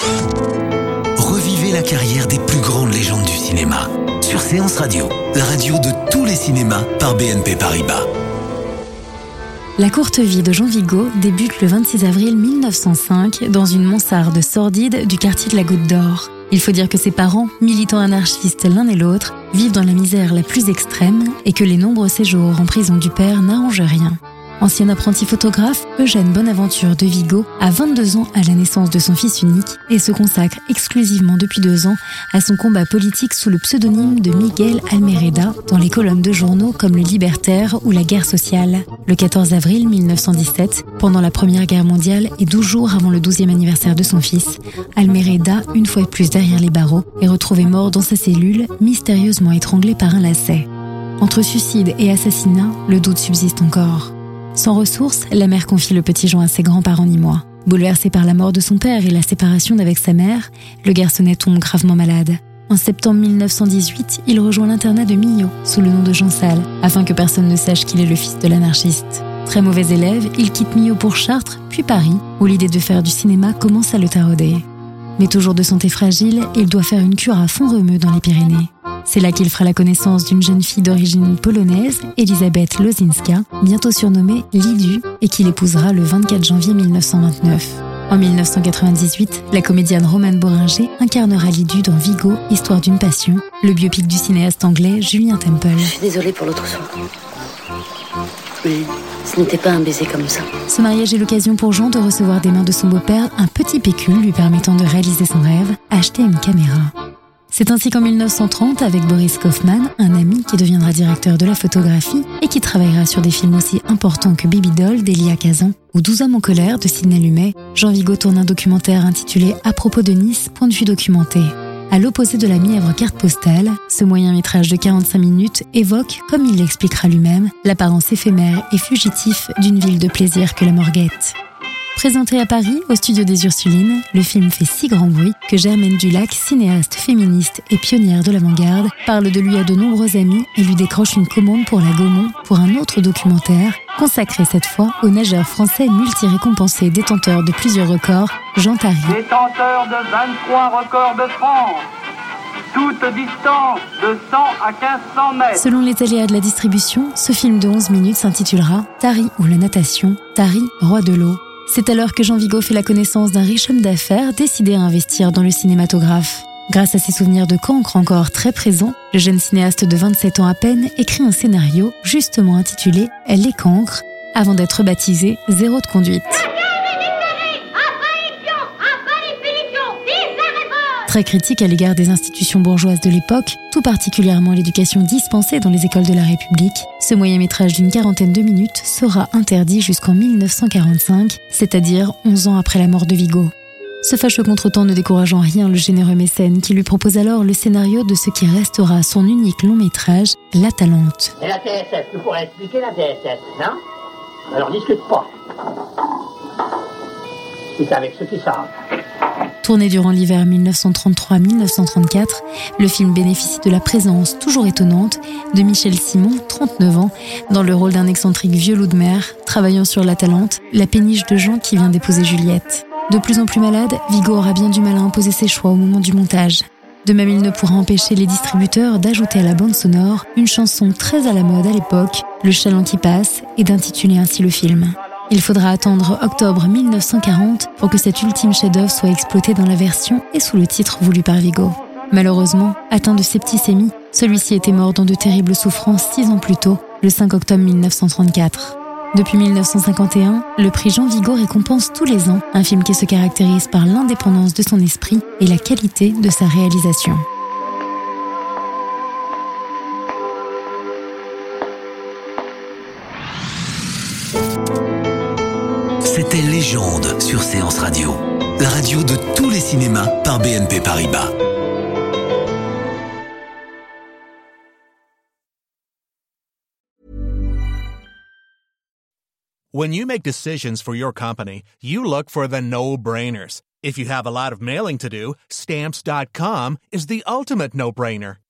Revivez la carrière des plus grandes légendes du cinéma sur Séance Radio, la radio de tous les cinémas par BNP Paribas. La courte vie de Jean Vigo débute le 26 avril 1905 dans une mansarde sordide du quartier de la Goutte d'Or. Il faut dire que ses parents, militants anarchistes l'un et l'autre, vivent dans la misère la plus extrême et que les nombreux séjours en prison du père n'arrangent rien. Ancien apprenti photographe, Eugène Bonaventure de Vigo a 22 ans à la naissance de son fils unique et se consacre exclusivement depuis deux ans à son combat politique sous le pseudonyme de Miguel Almereda dans les colonnes de journaux comme Le Libertaire ou La Guerre sociale. Le 14 avril 1917, pendant la Première Guerre mondiale et 12 jours avant le 12e anniversaire de son fils, Almereda, une fois de plus derrière les barreaux, est retrouvé mort dans sa cellule, mystérieusement étranglé par un lacet. Entre suicide et assassinat, le doute subsiste encore. Sans ressources, la mère confie le petit Jean à ses grands-parents ni moi. Bouleversé par la mort de son père et la séparation d'avec sa mère, le garçonnet tombe gravement malade. En septembre 1918, il rejoint l'internat de Millau sous le nom de Jean Salle, afin que personne ne sache qu'il est le fils de l'anarchiste. Très mauvais élève, il quitte Millau pour Chartres, puis Paris, où l'idée de faire du cinéma commence à le tarauder. Mais toujours de santé fragile, il doit faire une cure à fond remue dans les Pyrénées. C'est là qu'il fera la connaissance d'une jeune fille d'origine polonaise, Elisabeth Lozinska, bientôt surnommée Lidu, et qu'il épousera le 24 janvier 1929. En 1998, la comédienne Romane Boringer incarnera Lidu dans Vigo, Histoire d'une passion, le biopic du cinéaste anglais Julien Temple. Je suis désolée pour l'autre soir. Mais ce n'était pas un baiser comme ça. Ce mariage est l'occasion pour Jean de recevoir des mains de son beau-père un petit pécule lui permettant de réaliser son rêve, acheter une caméra. C'est ainsi qu'en 1930, avec Boris Kaufman, un ami qui deviendra directeur de la photographie et qui travaillera sur des films aussi importants que Baby Doll d'Elia Kazan ou 12 hommes en colère de Sidney Lumet, Jean Vigo tourne un documentaire intitulé À propos de Nice, point de vue documenté. À l'opposé de la mièvre carte postale, ce moyen métrage de 45 minutes évoque, comme il l'expliquera lui-même, l'apparence éphémère et fugitif d'une ville de plaisir que la Morguette. Présenté à Paris, au studio des Ursulines, le film fait si grand bruit que Germaine Dulac, cinéaste féministe et pionnière de l'avant-garde, parle de lui à de nombreux amis et lui décroche une commande pour la Gaumont pour un autre documentaire, consacré cette fois au nageur français multi-récompensé détenteur de plusieurs records, Jean Tari. Détenteur de 23 records de France toute distance de 100 à 1500 mètres. Selon les aléas de la distribution, ce film de 11 minutes s'intitulera Tari ou la natation, Tari, roi de l'eau, c'est alors que Jean Vigo fait la connaissance d'un riche homme d'affaires décidé à investir dans le cinématographe. Grâce à ses souvenirs de cancre encore très présents, le jeune cinéaste de 27 ans à peine écrit un scénario justement intitulé Les cancres, avant d'être baptisé Zéro de conduite. Très critique à l'égard des institutions bourgeoises de l'époque, tout particulièrement l'éducation dispensée dans les écoles de la République, ce moyen métrage d'une quarantaine de minutes sera interdit jusqu'en 1945, c'est-à-dire 11 ans après la mort de Vigo. Ce fâcheux contretemps ne décourage en rien le généreux mécène qui lui propose alors le scénario de ce qui restera son unique long métrage, La Talente. Et la TSF, tu pourrais expliquer la TSF, non? Alors discute pas. C'est avec ceux qui savent. Tourné durant l'hiver 1933-1934, le film bénéficie de la présence toujours étonnante de Michel Simon, 39 ans, dans le rôle d'un excentrique vieux loup de mer, travaillant sur la Talente, la péniche de Jean qui vient d'épouser Juliette. De plus en plus malade, Vigo aura bien du mal à imposer ses choix au moment du montage. De même, il ne pourra empêcher les distributeurs d'ajouter à la bande sonore une chanson très à la mode à l'époque, Le Chaland qui passe, et d'intituler ainsi le film. Il faudra attendre octobre 1940 pour que cet ultime chef-d'œuvre soit exploité dans la version et sous le titre voulu par Vigo. Malheureusement, atteint de septicémie, celui-ci était mort dans de terribles souffrances six ans plus tôt, le 5 octobre 1934. Depuis 1951, le prix Jean Vigo récompense tous les ans un film qui se caractérise par l'indépendance de son esprit et la qualité de sa réalisation. C'était Légende sur Séance Radio, la radio de tous les cinémas par BNP Paribas. When you make decisions for your company, you look for the no-brainers. If you have a lot of mailing to do, stamps.com is the ultimate no-brainer.